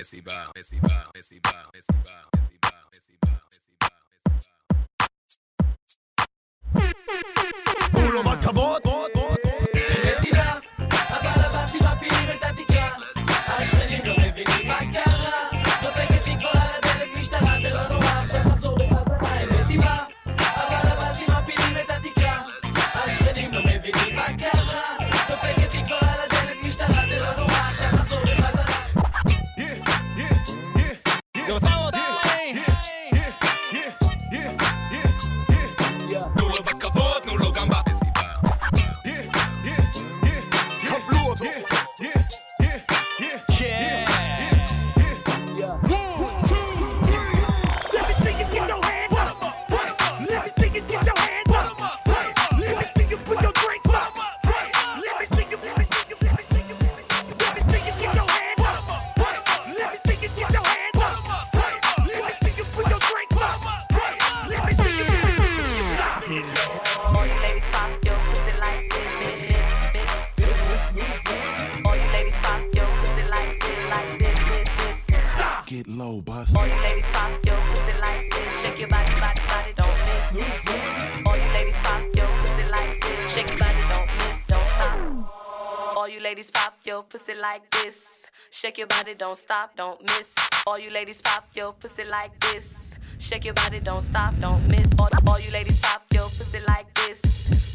Recibao, recibao, recibao, recibao, recibao, recibao, recibao, recibao. הוא לעומת כבוד slow bus. All you ladies pop your pussy like this. Shake your body, body, body, don't miss. All you ladies pop your pussy like this. Shake your body, don't miss, don't stop. All you ladies pop your pussy like this. Shake your body, don't stop, don't miss. All you ladies pop your pussy like this. Shake your body, don't stop, don't miss. All, all you ladies pop your pussy like this.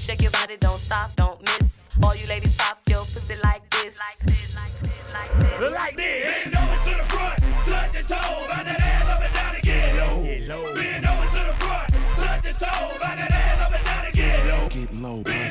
Shake your body, don't stop, don't miss. All you ladies pop your pussy like this. Like this, like this, like this. Like this. Bend over to the front, touch your toe, ride that ass up and down again. Low. Get low. Bend over to the front, touch your toe, ride that ass up and down again. Low. Get low. Bend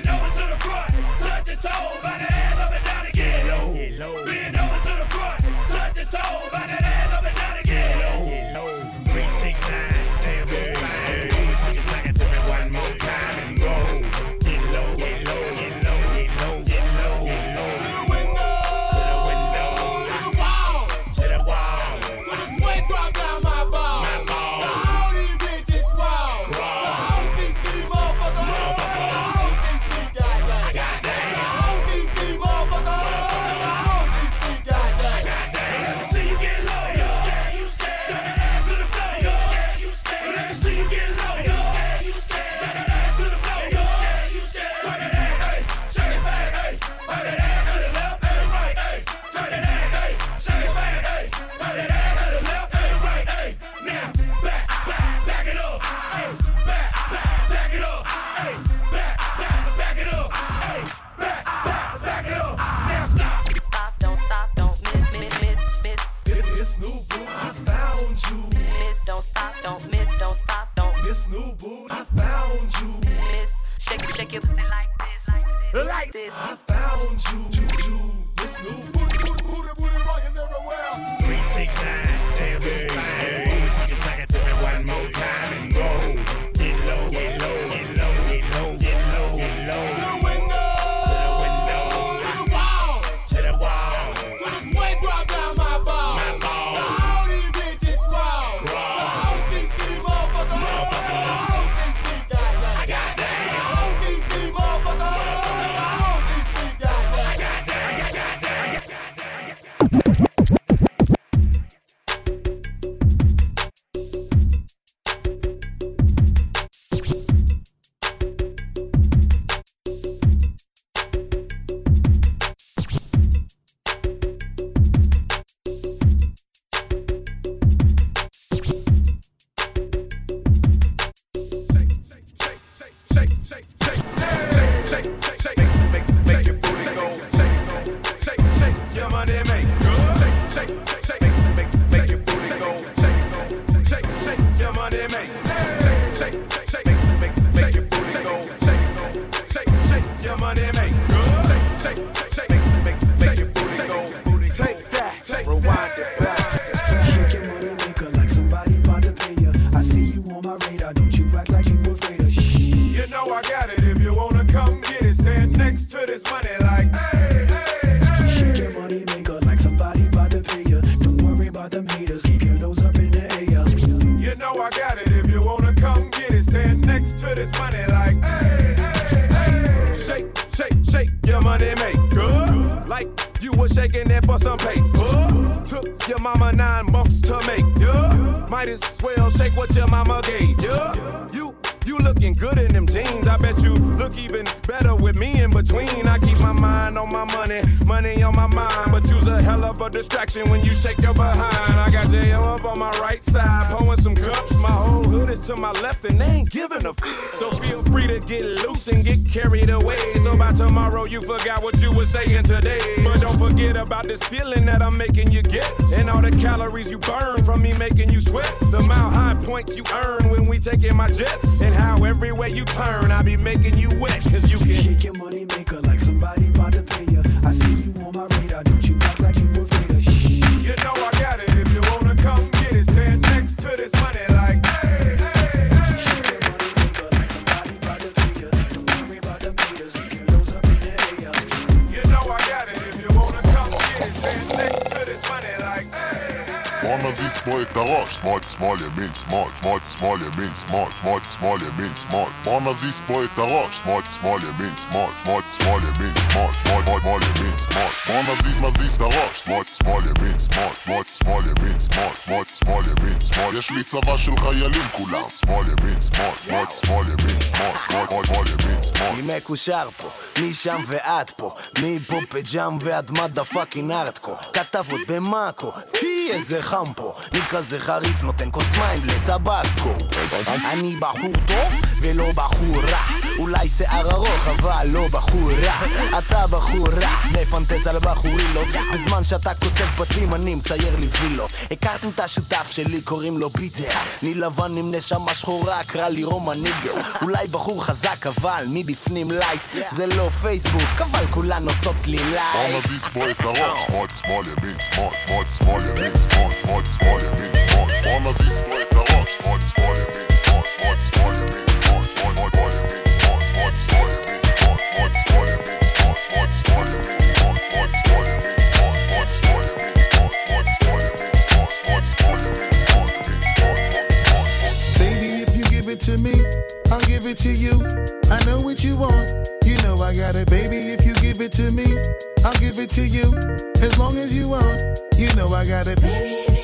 my mind. But you's a hell of a distraction when you shake your behind. I got J.O. up on my right side, pouring some cups. My whole hood is to my left, and they ain't giving a f. So feel free to get loose and get carried away. So by tomorrow, you forgot what you were saying today. But don't forget about this feeling that I'm making you get. And all the calories you burn from me making you sweat. The mile high points you earn when we taking my jet. And how everywhere you turn, I be making you wet. Cause you can Shake your money פה את הראש, שמאל, שמאל, ימין, שמאל, שמאל, שמאל, ימין, שמאל, שמאל, שמאל, ימין, שמאל. בוא נזיז פה את הראש, שמאל, שמאל, ימין, שמאל, שמאל, שמאל, ימין, שמאל, שמאל, שמאל, ימין, שמאל. בוא נזיז, נזיז את הראש, שמאל, שמאל, ימין, שמאל, שמאל, שמאל, ימין, שמאל, שמאל, שמאל, ימין, שמאל. יש לי צבא של חיילים כולם, שמאל, ימין, שמאל, שמאל, שמאל, ימין, שמאל, שמאל, שמאל, ימין, שמאל. מי מקושר פה, משם ועד פה, מפה פג'אם ועד מדה פאקינג ארטקו, כתבות במאקו, איזה חם פה, אני כזה חריף נותן כוס מים לטבסקו. אני בחור טוב ולא בחור רע, אולי שיער ארוך אבל לא בחור רע, אתה בחור רע, מפנטז על בחורילות, בזמן שאתה כותב בתים אני מצייר לי וילות, הכרתם את השותף שלי קוראים לו פיטר, אני לבן עם נשמה שחורה, קרא לי רומן ניגר, אולי בחור חזק אבל מבפנים לייט, זה לא פייסבוק אבל כולן עושות לי שמאל. בוא נזיז פה את הראש, שמאל, שמאל, ימין, שמאל, שמאל, שמאל, ימין, to me, I'll give it to you. I know what you want. I got it. Baby, if you give it to me, I'll give it to you. As long as you want, you know I got it. Baby,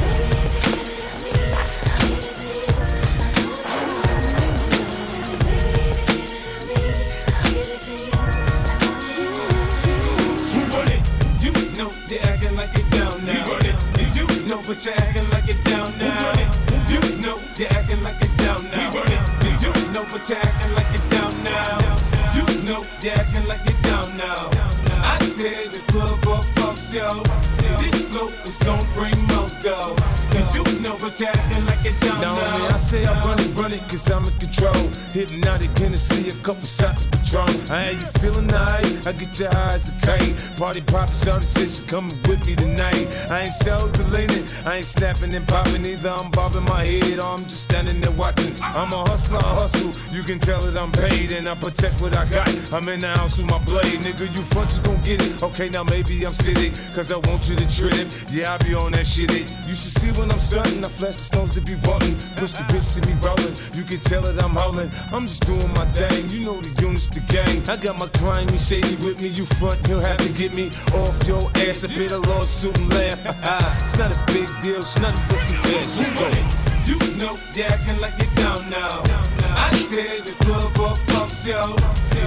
But you're acting like it down now. You know they're acting like it down now. We run it. You know but you're acting like it down now. You know they're acting like it down now. I tear the club up, fuck yo. This flow is gonna bring more dough. You know but you're acting like it down now. I say I run it, run it, cause I'm in control. Hypnotiq, Hennessy, a couple shots of Patron. I ain't you feeling nice? Get your eyes a kite. Party poppin', shawty said she coming with me tonight. I ain't so deleted, I ain't snapping and popping either. I'm bobbing my head or I'm just standing there watching. I'm a hustler, I hustle. You can tell that I'm paid and I protect what I got. I'm in the house with my blade, nigga. You front, you gon' get it. Okay, now maybe I'm sitting, cause I want you to trip. Yeah, I be on that shit. It. You should see when I'm stunting. I flash the stones to be wanting. Push the whips in me rolling. You can tell that I'm howling. I'm just doing my thing. You know the units, the gang. I got my grimy shady with me, you front, You'll have to get me off your ass if it's a lawsuit and laugh. Ah, it's not a big deal, it's nothing but some ass. You know, you acting like you don't know. I tear the club up, fuck yo.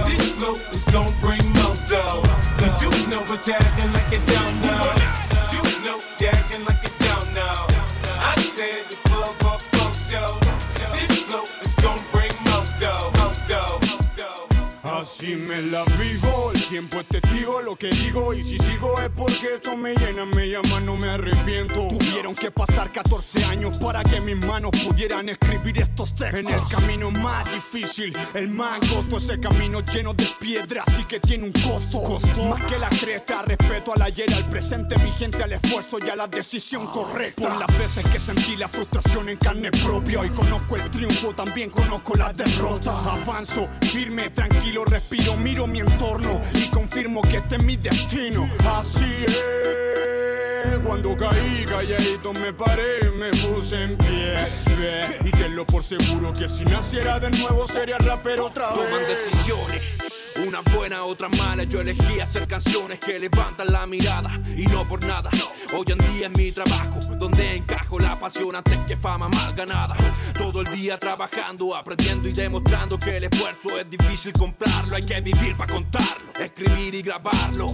This flow is gonna bring more dough. You know but you acting like you not. You know, acting like you don't. I the club up. This is gonna bring. Así me la vivo. Tiempo es testigo lo que digo y si sigo es porque esto me llena, me llama, no me arrepiento. Tuvieron que pasar 14 años para que mis manos pudieran escribir estos textos. En el camino más difícil, el más angosto, ese camino lleno de piedras y que tiene un costo. Más que la cresta, respeto al ayer, al presente vigente, al esfuerzo y a la decisión correcta. Por las veces que sentí la frustración en carne propia, hoy conozco el triunfo, también conozco la derrota. Avanzo, firme, tranquilo, respiro, miro mi entorno y confirmo que este es mi destino. Así es. Cuando caí, calladito me paré, me puse en pie. Ve, y tenlo por seguro que si naciera de nuevo sería rapero otra vez. Toman decisiones. Una buena, otra mala. Yo elegí hacer canciones que levantan la mirada. Y no por nada. Hoy en día es mi trabajo. Donde encajo la pasión antes que fama mal ganada. Todo el día trabajando, aprendiendo y demostrando que el esfuerzo es difícil comprarlo. Hay que vivir para contarlo. Escribir y grabarlo.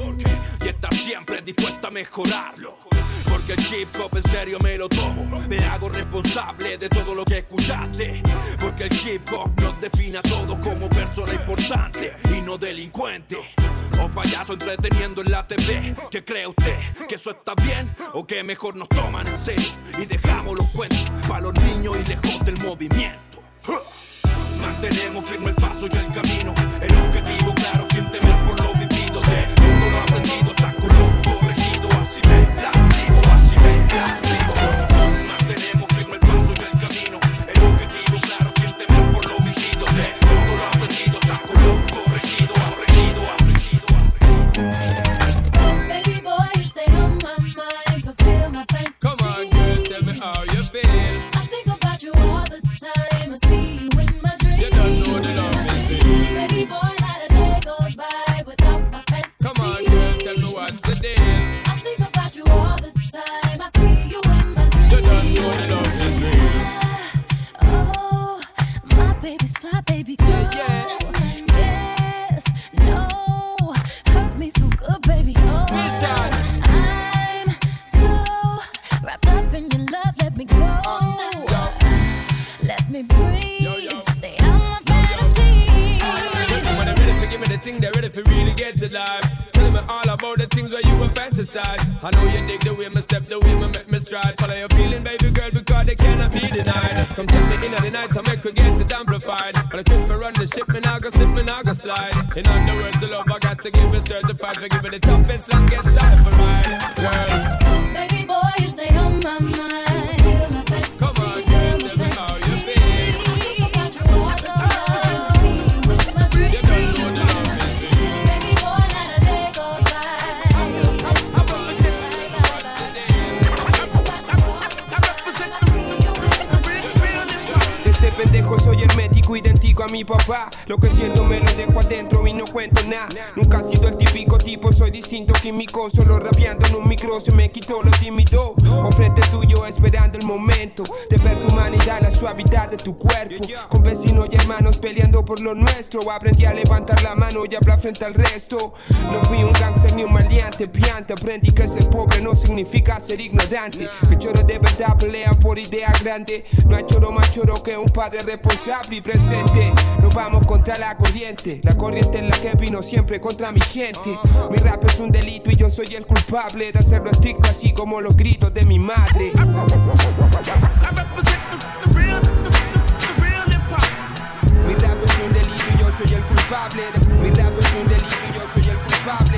Y estar siempre dispuesto a mejorarlo. Porque el hip hop en serio me lo tomo. Me hago responsable de todo lo que escuchaste. Porque el hip hop nos define a todos como persona importante y no delincuente. O payaso entreteniendo en la TV. ¿Qué cree usted? ¿Que eso está bien? ¿O que mejor nos toman en serio? Y dejamos los cuentos para los niños y lejos del movimiento. Mantenemos firme el paso y el camino. El objetivo claro, sin temer por lo vivido. De todo lo aprendido, así to give is certified for giving the toughest, mi papá. Lo que siento me lo dejo adentro y no cuento nada. Nunca he sido el típico tipo, soy distinto químico. Solo rapeando en un micro se me quitó lo tímido. O frente tuyo esperando el momento de ver tu humanidad, la suavidad de tu cuerpo. Con vecinos y hermanos peleando por lo nuestro. Aprendí a levantar la mano y hablar frente al resto. No fui un gangster ni un maleante, piante. Aprendí que ser pobre no significa ser ignorante. Que choros de verdad pelean por idea grande. No hay choro más choro que un padre responsable y presente. Nos vamos contra la corriente. La corriente es la que vino siempre contra mi gente. Mi rap es un delito y yo soy el culpable de hacerlo estricto, así como los gritos de mi madre. Mi rap es un delito y yo soy el culpable. Mi rap es un delito y yo soy el culpable.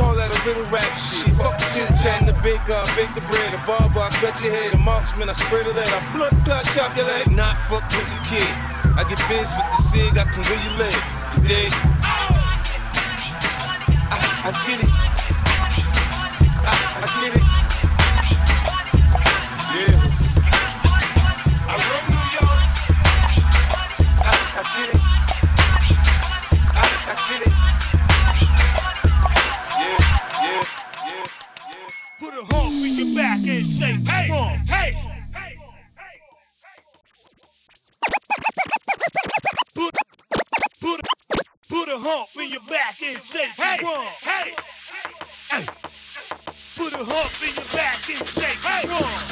Call that a little rap shit. Fuck the chit chat, the big uh, bake the bread, the barber, I cut your head, the marksman, I spread it out, I blood clot, chop your leg. Not fuck with the kid. I get biz with the cig, I can really live. You dig? I, I get it. I, I get it. Hump in your back and say, hey, run. Hey, hey. Put a hump in your back and say, hey, run.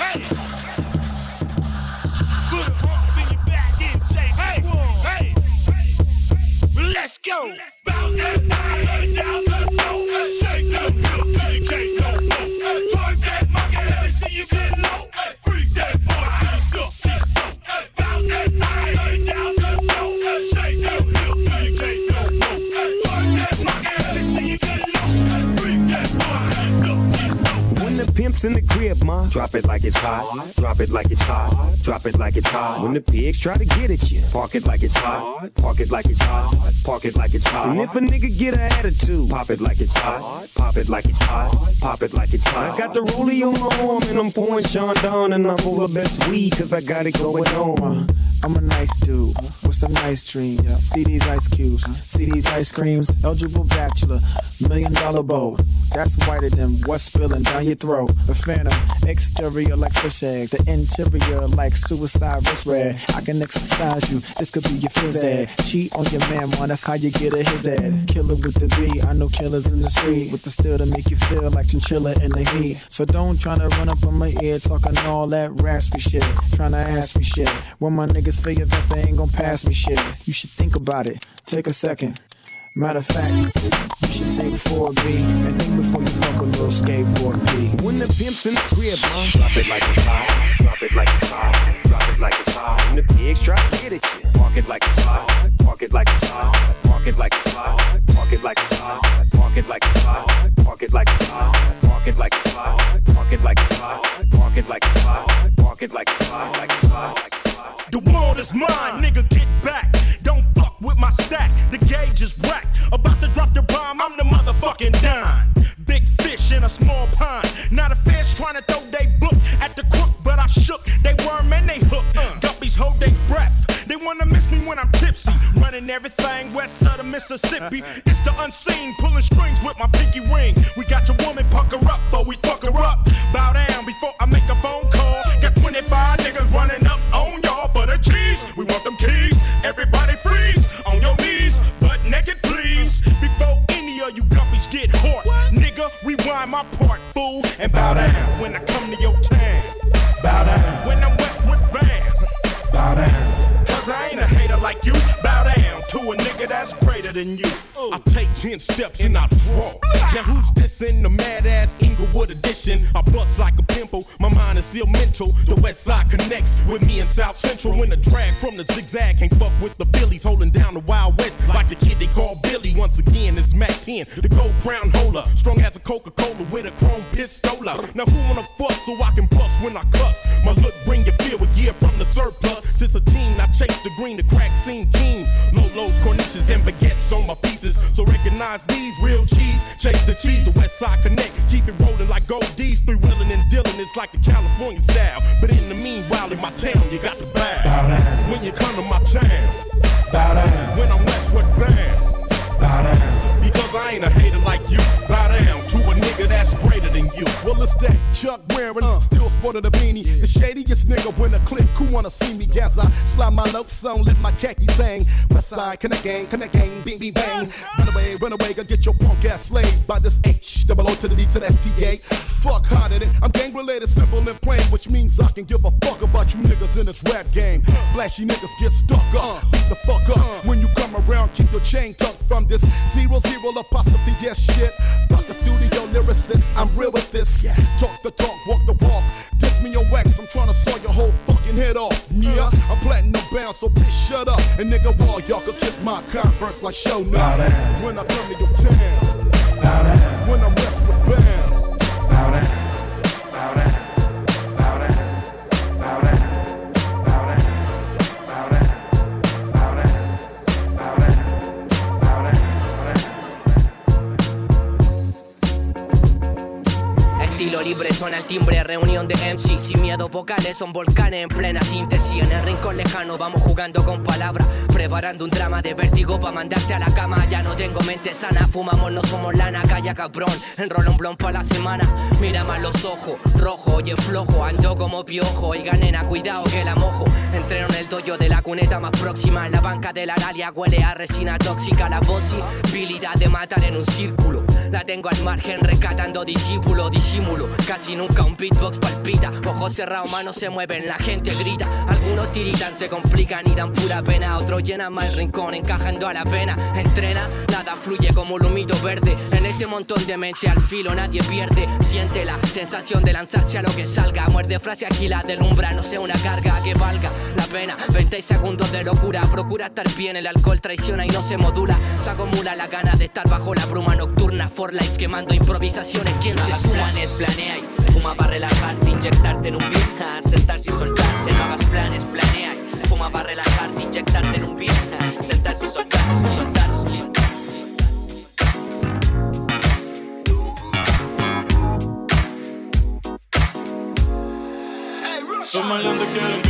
Drop it like it's hot. Drop it like it's hot. Drop it like it's hot. When the pigs try to get at you, park it like it's hot. Park it like it's hot. Park it like it's hot. And if a nigga get an attitude, pop it like it's hot. Pop it like it's hot. Pop it like it's hot. I got the rollie on my arm and I'm pouring Chandon and I'm full of best weed cause I got it going on. Uh, I'm a nice dude with some nice dreams. See these ice cubes, see these ice creams. Eligible bachelor, million dollar bow. That's whiter than what's spilling down your throat. A phantom, exterior like fish eggs, the interior like suicide wrist red. I can exercise you, this could be your phys ed. Cheat on your man, man, that's how you get a his ed. Killer with the B, I know killers in the street with the steel to make you feel like chinchilla in the heat. So don't try to run up on my ear talking all that raspy shit. Tryna ask me shit. When my niggas feel your vest, they ain't gon' pass me shit. You should think about it. Take a second. Matter of fact, you should take 4B and think before you fuck a little skateboard B. When the pimp's in the crib, ma, drop it like it's hot. Drop it like it's hot. Drop it like it's hot. When the pigs try to get at you, park it like it's hot. Park it like it's hot. Park it like it's hot. Park it like it's hot. Park it like it's hot. Park it like it's hot. Park it like it's hot. Park it like it's hot. Park it like it's hot. Park it like it's hot. Like it's hot. Like it's hot. The world is mine, nigga, get back. Don't fuck with my stack, the gauge is whack. Everything west of the Mississippi. It's the unseen, pulling strings with my pinky ring. We got your woman pucker up, but we fuck her up. Bow down before I make than you. Oh. I take 10 steps and I draw. Now who's this in the mad ass Inglewood edition? I bust like a pimple, my mind is still mental. The west side connects with me in South Central. When the drag from the zigzag can't fuck with the Phillies, holding down the Wild West like the kid they call Billy. Once again, it's Mack 10, the gold crown holder. Strong as a Coca Cola with a chrome pistola. Now who wanna fuss so I can bust when I cuss? My look bring you feel with gear from the surplus. Since a teen, I chased the green, the crack scene my pieces. So recognize these real cheese. Chase the cheese, the West Side Connect. Keep it rolling like gold D's. Three wheeling and dealing, it's like a California style. But in the meanwhile, in my town, you got to bow. When you come to my town, bow down. When I'm Westwood bound, bow down. Because I ain't a hater like you. Bow down to a nigga that's greater than you. Well, it's that Chuck wearing, uh. still sporting the beanie. The shadiest nigga when a click, who wanna see me gas? I slide my notes on, let my khaki sang. West side, connect gang, connect gang, bing, bing, bang. Run away, run away, go get your punk ass slayed by this H, double O to the D to the STA. Fuck harder than I'm gang related, simple and plain, which means I can give a fuck about you niggas in this rap game. Flashy niggas get stuck up, beat the fuck up. When you come around, keep your chain tucked from this zero zero apostrophe yes shit. Fuck studio lyricist, I'm real with this. Talk the talk, walk the walk. Diss me your wax, I'm tryna saw your whole fucking head off. Yeah, I'm platinum bound, so bitch shut up. And nigga, wall, y'all can kiss my converse like show now. When I come to your town, when I'm Westwood bound. Suena el timbre, reunión de MC Sin miedo vocales, son volcanes en plena síntesis. En el rincón lejano vamos jugando con palabras Preparando un drama de vértigo para mandarte a la cama. Ya no tengo mente sana, fumamos, no somos lana Calla cabrón, enrola un blon pa' la semana Mira más los ojos, rojo, oye flojo Ando como piojo, oiga nena, cuidado que la mojo. Entreno en el dojo de la cuneta más próxima. En la banca de la aralia huele a resina tóxica. La posibilidad de matar en un círculo La tengo al margen rescatando discípulo, disimulo Casi nunca un beatbox palpita. Ojos cerrados, manos se mueven, la gente grita. Algunos tiritan, se complican y dan pura pena. Otros llenan el rincón, encajando a la pena. Entrena, nada fluye como un humito verde. En este montón de mente al filo nadie pierde. Siente la sensación de lanzarse a lo que salga. Muerde frase aquí la delumbra, no sea una carga que valga la pena. 20 segundos de locura, procura estar bien. El alcohol traiciona y no se modula. Se acumula la gana de estar bajo la bruma nocturna For life quemando improvisaciones, ¿quién No se hagas suma? planes, planea y fuma para relajarte, inyectarte en un beat, sentarse y soltarse. No hagas planes, planea y fuma para relajarte, inyectarte en un beat, sentarse y soltarse, soltarse. Los maleantes quieren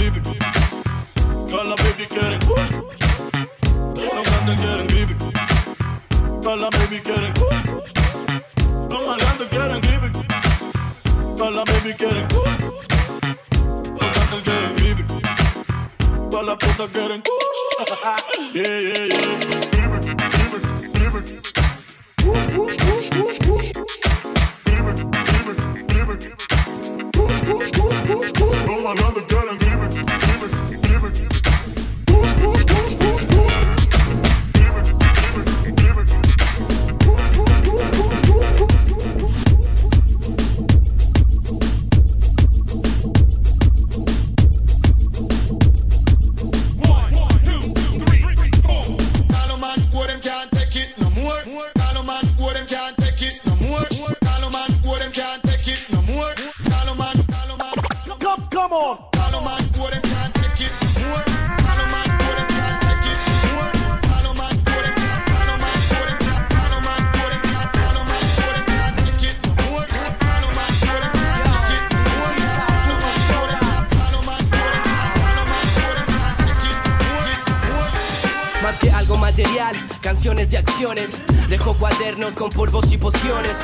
canciones y acciones. Dejo cuadernos con polvos y pociones.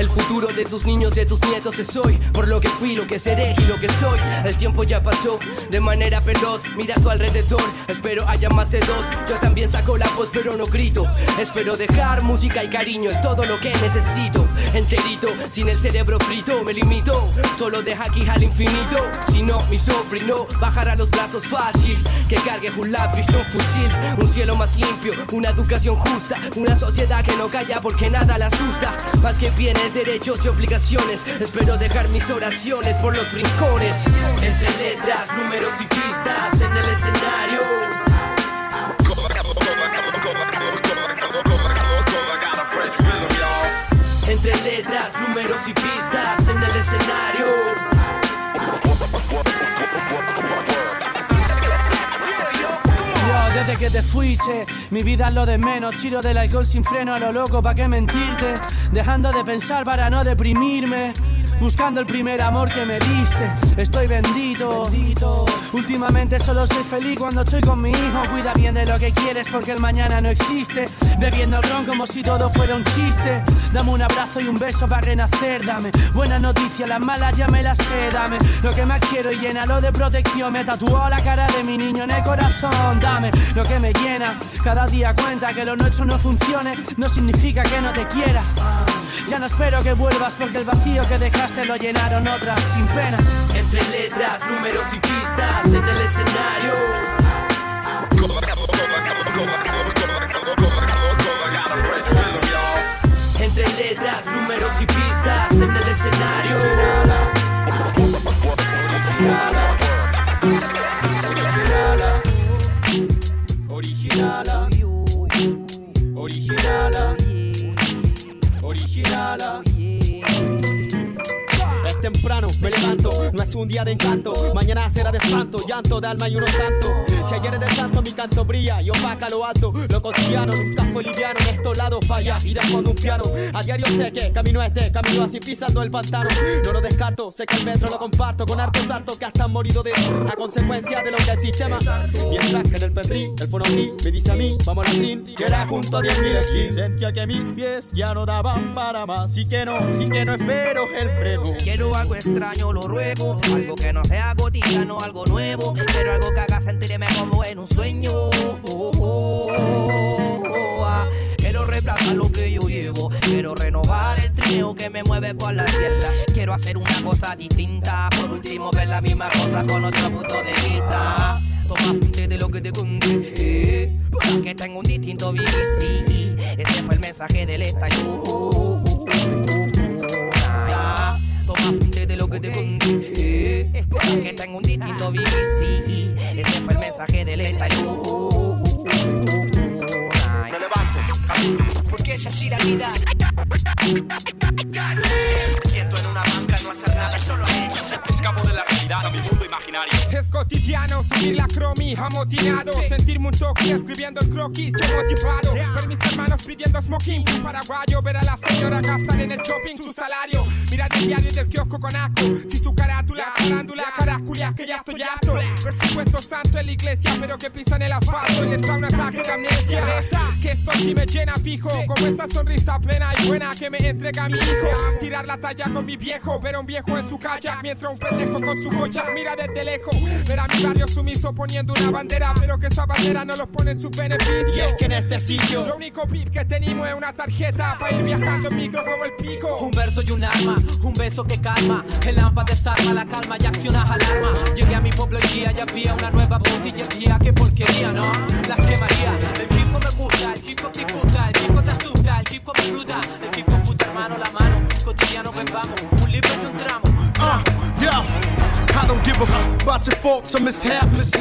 El futuro de tus niños, de tus nietos es hoy. Por lo que fui, lo que seré y lo que soy. El tiempo ya pasó de manera veloz. Mira a tu alrededor, espero haya más de dos. Yo también saco la voz, pero no grito. Espero dejar música y cariño, es todo lo que necesito. Enterito, sin el cerebro frito, me limito. Solo deja aquí al infinito. Si no, mi sobrino bajará los brazos fácil. Que cargue un lápiz, no un fusil. Un cielo más limpio, una educación justa. Una sociedad que no calla porque nada la asusta. Más que bienes, derechos y obligaciones. Espero dejar mis oraciones por los rincones. Entre letras, números y pistas en el escenario. Entre letras, números y pistas en el escenario. Desde que te fuiste, mi vida es lo de menos. Tiro del alcohol sin freno a lo loco, ¿pa' qué mentirte? Dejando de pensar para no deprimirme. Buscando el primer amor que me diste, estoy bendito. Últimamente solo soy feliz cuando estoy con mi hijo. Cuida bien de lo que quieres porque el mañana no existe. Bebiendo ron como si todo fuera un chiste. Dame un abrazo y un beso para renacer. Dame buenas noticias, las malas ya me las sé. Dame lo que más quiero y llénalo de protección. Me tatuó la cara de mi niño en el corazón. Dame lo que me llena. Cada día cuenta que lo nuestro no funcione. No significa que no te quiera. Ya no espero que vuelvas porque el vacío que dejaste lo llenaron otras sin pena. Entre letras, números y pistas en el escenario. Entre letras, números y pistas en el escenario. Es un día de encanto, mañana será de espanto, llanto de alma y unos tanto. Si ayer es de santo, mi canto brilla y opaca lo alto. Lo cotidiano nunca fue liviano, en estos lados falla y con un piano. A diario sé que camino este, camino así pisando el pantano. No lo descarto, sé que el metro lo comparto con hartos saltos que hasta han morido de a consecuencia de lo que el sistema. Mientras que en el Petri, el fonoví me dice a mí, vamos a la que era junto a 10.000 aquí. Sentía que mis pies ya no daban para más. Sí que no, sí que no espero el freno. Quiero algo extraño, lo ruego. Algo que no sea cotidiano, algo nuevo. Pero algo que haga sentirme como en un sueño. Quiero reemplazar lo que yo llevo. Quiero renovar el trineo que me mueve por la sierra. Quiero hacer una cosa distinta. Por último, ver la misma cosa con otro punto de vista. Toma apunte de lo que te conté. eh, para que tenga un distinto vivir, sí. Ese fue el mensaje del estallido. Para que tenga un distinto vivir, sí. Ese fue el mensaje del estallido. Me levanto, porque es así la vida. Siento en una banca no hacer nada, solo he hecho. Escapo de la realidad a mi mundo imaginario. Es cotidiano subir la cromi amotinado Sentirme un toque escribiendo el croquis yo motivado Ver mis hermanos pidiendo smoking Un paraguayo ver a la señora gastar en el shopping su salario. Mirar el diario del kiosco con asco Si su carátula, farándula, caraculia que ya estoy harto. Ver su puesto santo en la iglesia pero que pisan el asfalto Y les da un ataque de amnesia. Que esto sí me llena fijo Como esa sonrisa plena y buena que me entrega mi hijo. Tirar la talla con mi viejo Ver a un viejo en su kayak Mientras un pendejo con su cocha mira desde lejos Ver a mi barrio sumiso poniendo una bandera Pero que esa bandera no los pone en su beneficio Y es que en este sitio Lo único pip que tenemos es una tarjeta Para ir viajando en micro como el pico Un verso y un arma, un beso que calma. El lámpara desarma la calma y accionas alarma. Llegué a mi pueblo y día ya había una nueva botillería. Qué porquería, ¿no? Las quemaría. El hip me gusta, el hip gusta, el hip te asusta, el hip me bruta. El hip puta hermano, la mano. Cotidiano, ven vamos. Un libro y un give a fuck about your faults or mishaps.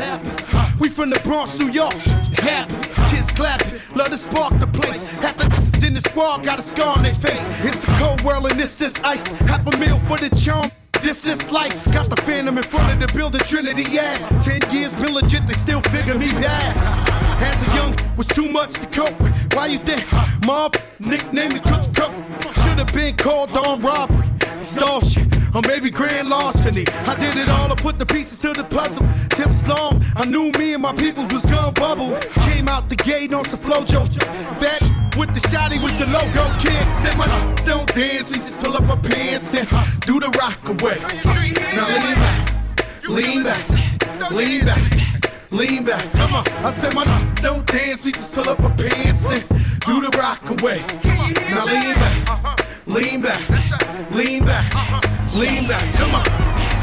We from the Bronx, New York. Happens. Kids clapping, love to spark the place. Half the in the squad got a scar on their face. It's a cold world and this is ice. Half a meal for the charm. This is life. Got the phantom in front of the building, Trinity, yeah. Ten years been legit, they still figure me bad. As a young, was too much to cope with. Why you think? Mob, nickname the cook cook. Should have been called on robbery, extortion, or maybe grand larceny. I did it all, I put the pieces to the puzzle. Just long, I knew me and my people was gonna bubble. Came out the gate on some flojo. That with the shotty with the logo kid. Said my don't dance, we just pull up our pants and do the rock away. Now lean back, lean back, lean back, lean back. Come on, I said my don't dance, we just pull up our pants and do the rock away. Now lean back, lean back, lean back, lean back. Come on.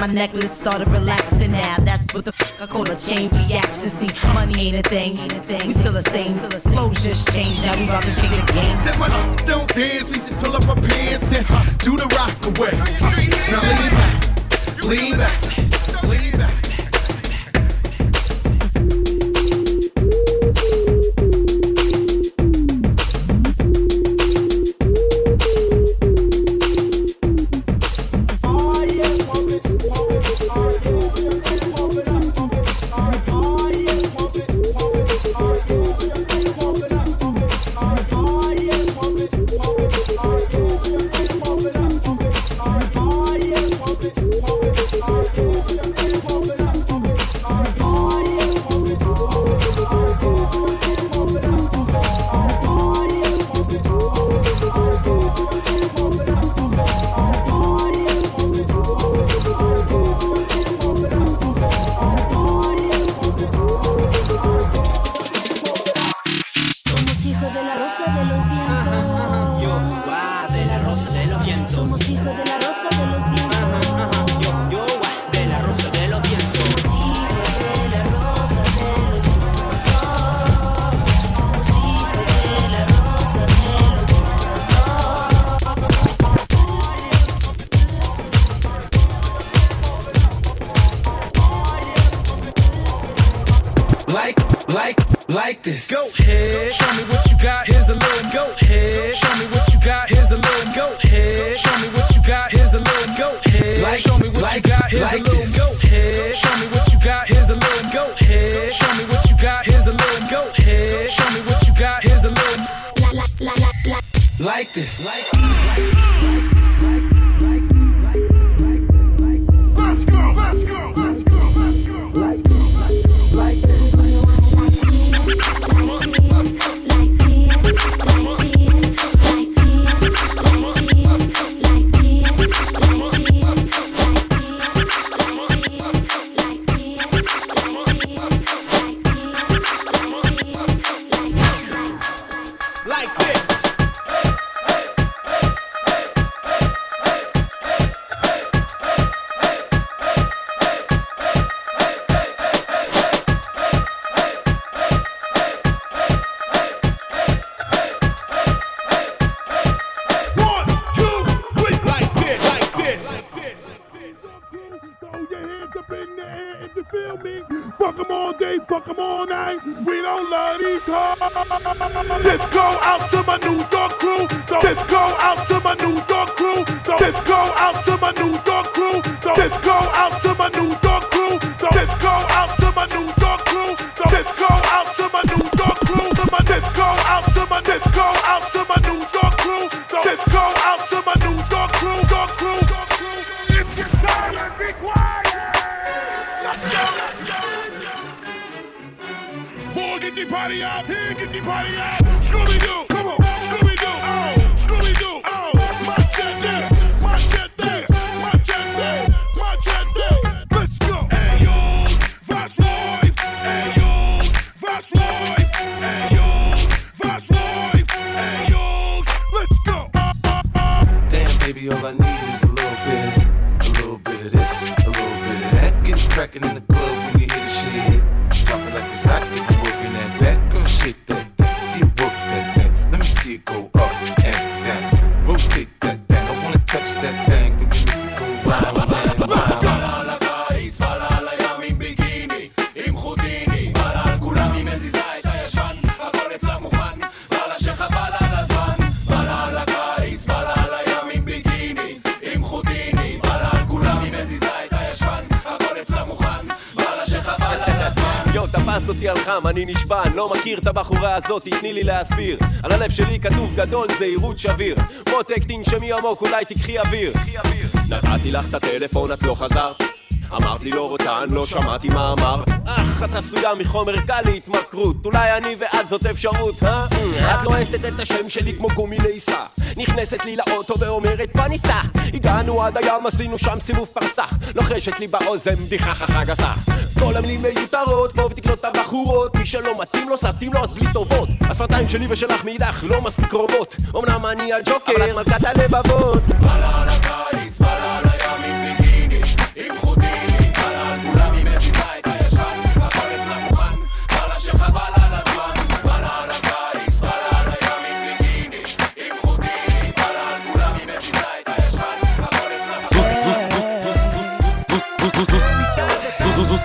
my necklace started relaxing now. That's what the fuck I call a chain reaction. See, money ain't a thing, ain't a thing. We still the same. Flow just changed. Now we about to change the game. Said my don't dance, we just pull up our pants and do the rock away. Now lean back, lean back, lean back. Like הזאת, תתני לי להסביר. על הלב שלי כתוב גדול, זהירות שביר. מותק תנשמי עמוק, אולי תקחי אוויר. נתתי לך את הטלפון, את לא חזרת. אמרת לי לא רוצה, אני לא שמעתי מה אמרת. אך, את עשויה מחומר קל להתמכרות. אולי אני ואת זאת אפשרות, אה? את לועסת את השם שלי כמו גומי לעיסה. נכנסת לי לאוטו ואומרת ניסע. הגענו עד הים, עשינו שם סיבוב פרסה. לוחשת לי באוזן בדיחה חכה גסה. כל המילים מיותרות, כמו ותקנות הבחורות. מי שלא מתאים לו, סרטים לו, אז בלי טובות. השפתיים שלי ושלך מאידך לא מספיק קרובות. אמנם אני הג'וקר, אבל את מלכת הלבבות.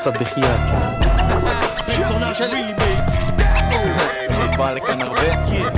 sabih yak. Personnage remix. Bal kan arbe.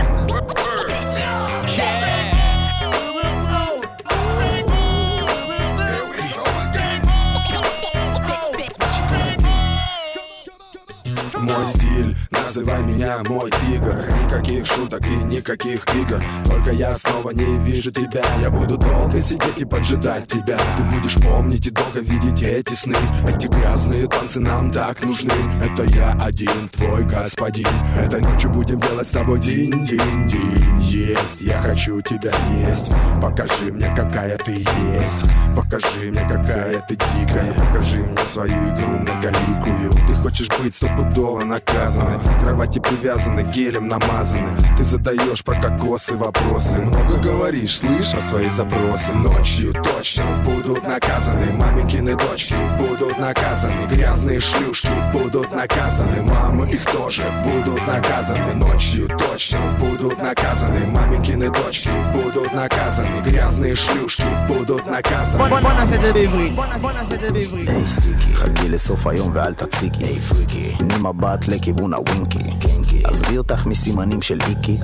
Называй меня мой тигр. Никаких шуток и никаких игр. Только я снова не вижу тебя. Я буду долго сидеть и поджидать тебя. Ты будешь помнить и долго видеть эти сны. Эти грязные танцы нам так нужны. Это я один, твой господин. Этой ночью будем делать с тобой динь-динь-динь Есть, я хочу тебя есть. Покажи мне, какая ты есть. Покажи мне, какая ты дикая. Покажи мне свою игру многоликую. Ты хочешь быть стопудово наказаны К кровати привязаны, гелем намазаны. Ты задаешь про кокосы вопросы. Много говоришь, слышь про свои запросы. Ночью точно будут наказаны. Маменькины дочки будут наказаны. Грязные шлюшки будут наказаны. Мамы их тоже будут наказаны. Ночью точно будут наказаны Маменькины цветочки будут наказаны Грязные шлюшки будут наказаны בוא בוא נעשה את זה בעברית. בוא נ- בוא נעשה את זה בעברית. היי סטיקי, חכי לסוף היום ואל תציקי. היי פריקי, תני מבט לכיוון הווינקי. קינקי, עזבי אותך מסימנים של איקי.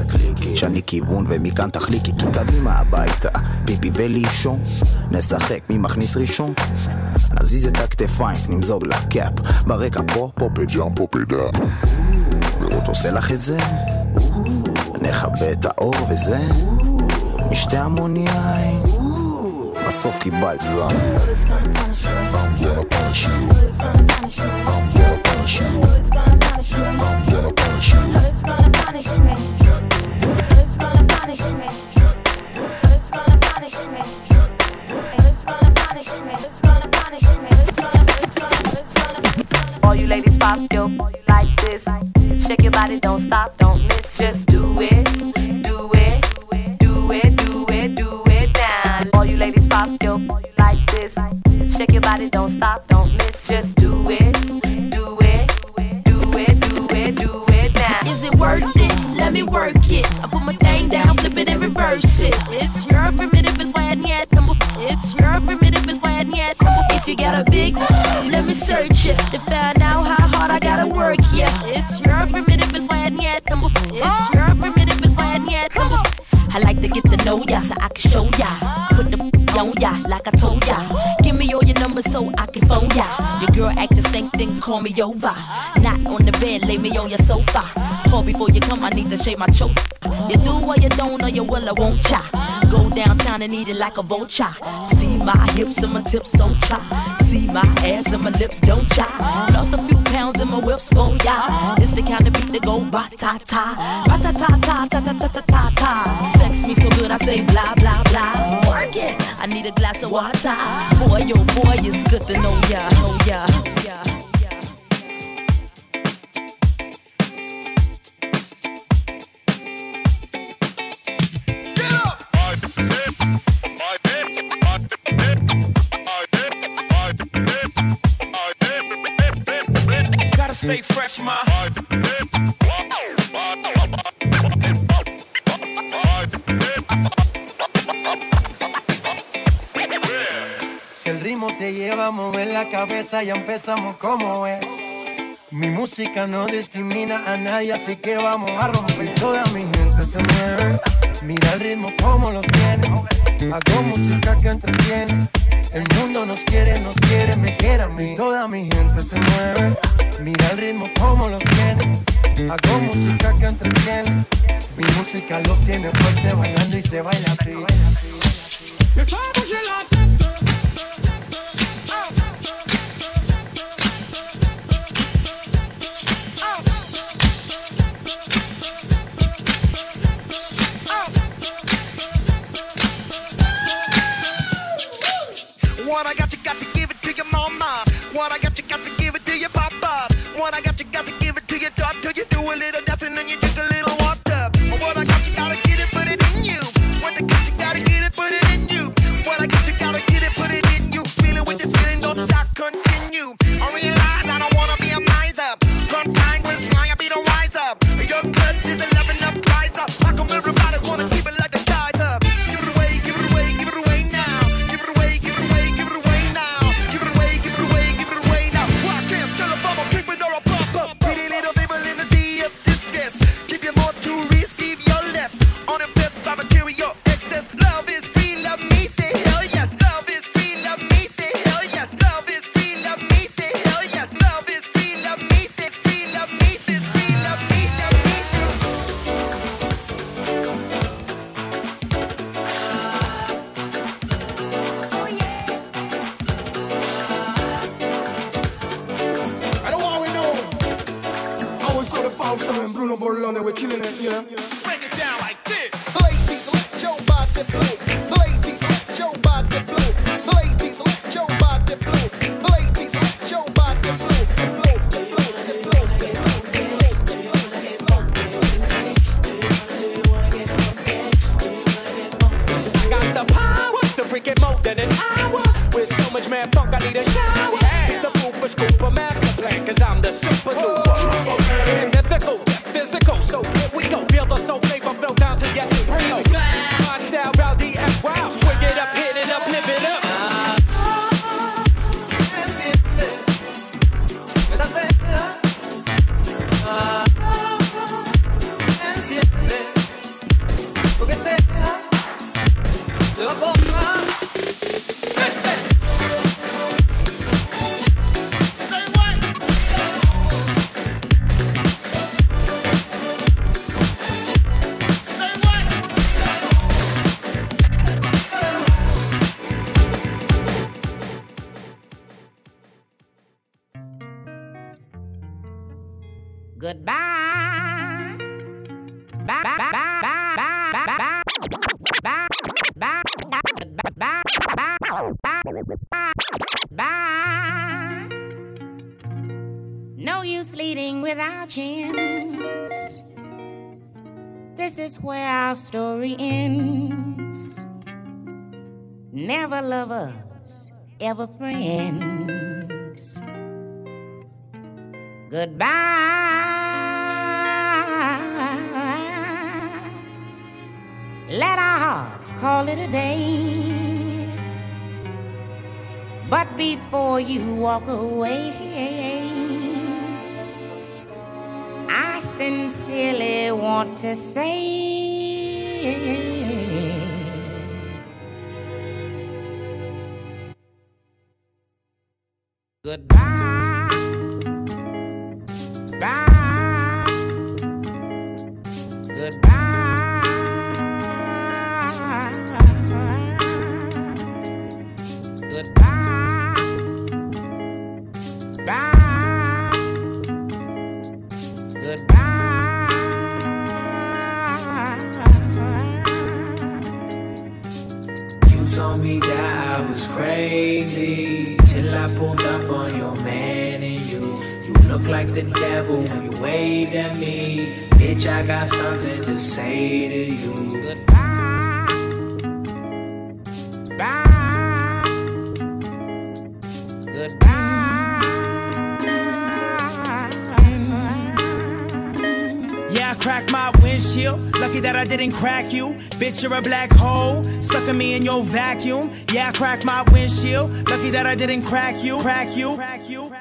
שאני כיוון ומכאן תחליקי, כי קדימה הביתה. פיפי ולישון, נשחק מי מכניס ראשון. נזיז את הכתפיים, נמזוג לקאפ. ברקע פה, פה פג'אם, פה פדאפ. רות עושה לך את זה? נכבה את האור וזה? משתי המון יין. בסוף קיבלת זן. I'm gonna punish you. All you ladies pop yo like this. Shake your body, don't stop, don't miss. Just do it, do it, me over. Not on the bed, lay me on your sofa. Call before you come, I need to shave my choke. You do or you don't, or you will, I won't cha. Go downtown and eat it like a vulture. See my hips and my tips so cha. See my ass and my lips don't cha. Lost a few pounds in my whips for ya. It's the kind of beat that go ba ta ta, ba ta ta ta ta ta ta ta ta ta. Sex me so good I say blah blah blah. Work it. I need a glass of water. Boy, yo, boy, it's good to know ya, know ya. Stay fresh, ma. Si el ritmo te lleva a mover la cabeza, ya empezamos como es. Mi música no discrimina a nadie, así que vamos a romper. Toda mi gente se mueve. Mira el ritmo como los tiene. Hago música que entretiene. El mundo nos quiere, nos quiere, me quiere a mí. Toda mi gente se mueve. Mira el ritmo como los tiene. Hago música que entretiene. Mi música los tiene fuerte bailando y se baila así. Estamos en la Never lovers, ever friends. Goodbye. Let our hearts call it a day. But before you walk away, I sincerely want to say. Goodbye. Bye. Goodbye. Goodbye. Bye. You told me that I was crazy I pulled up on your man and you. You look like the devil when you waved at me. Bitch, I got something to say to you. Lucky that I didn't crack you. Bitch, you're a black hole. Sucking me in your vacuum. Yeah, I cracked my windshield. Lucky that I didn't crack you. Crack you. Crack you. Crack you.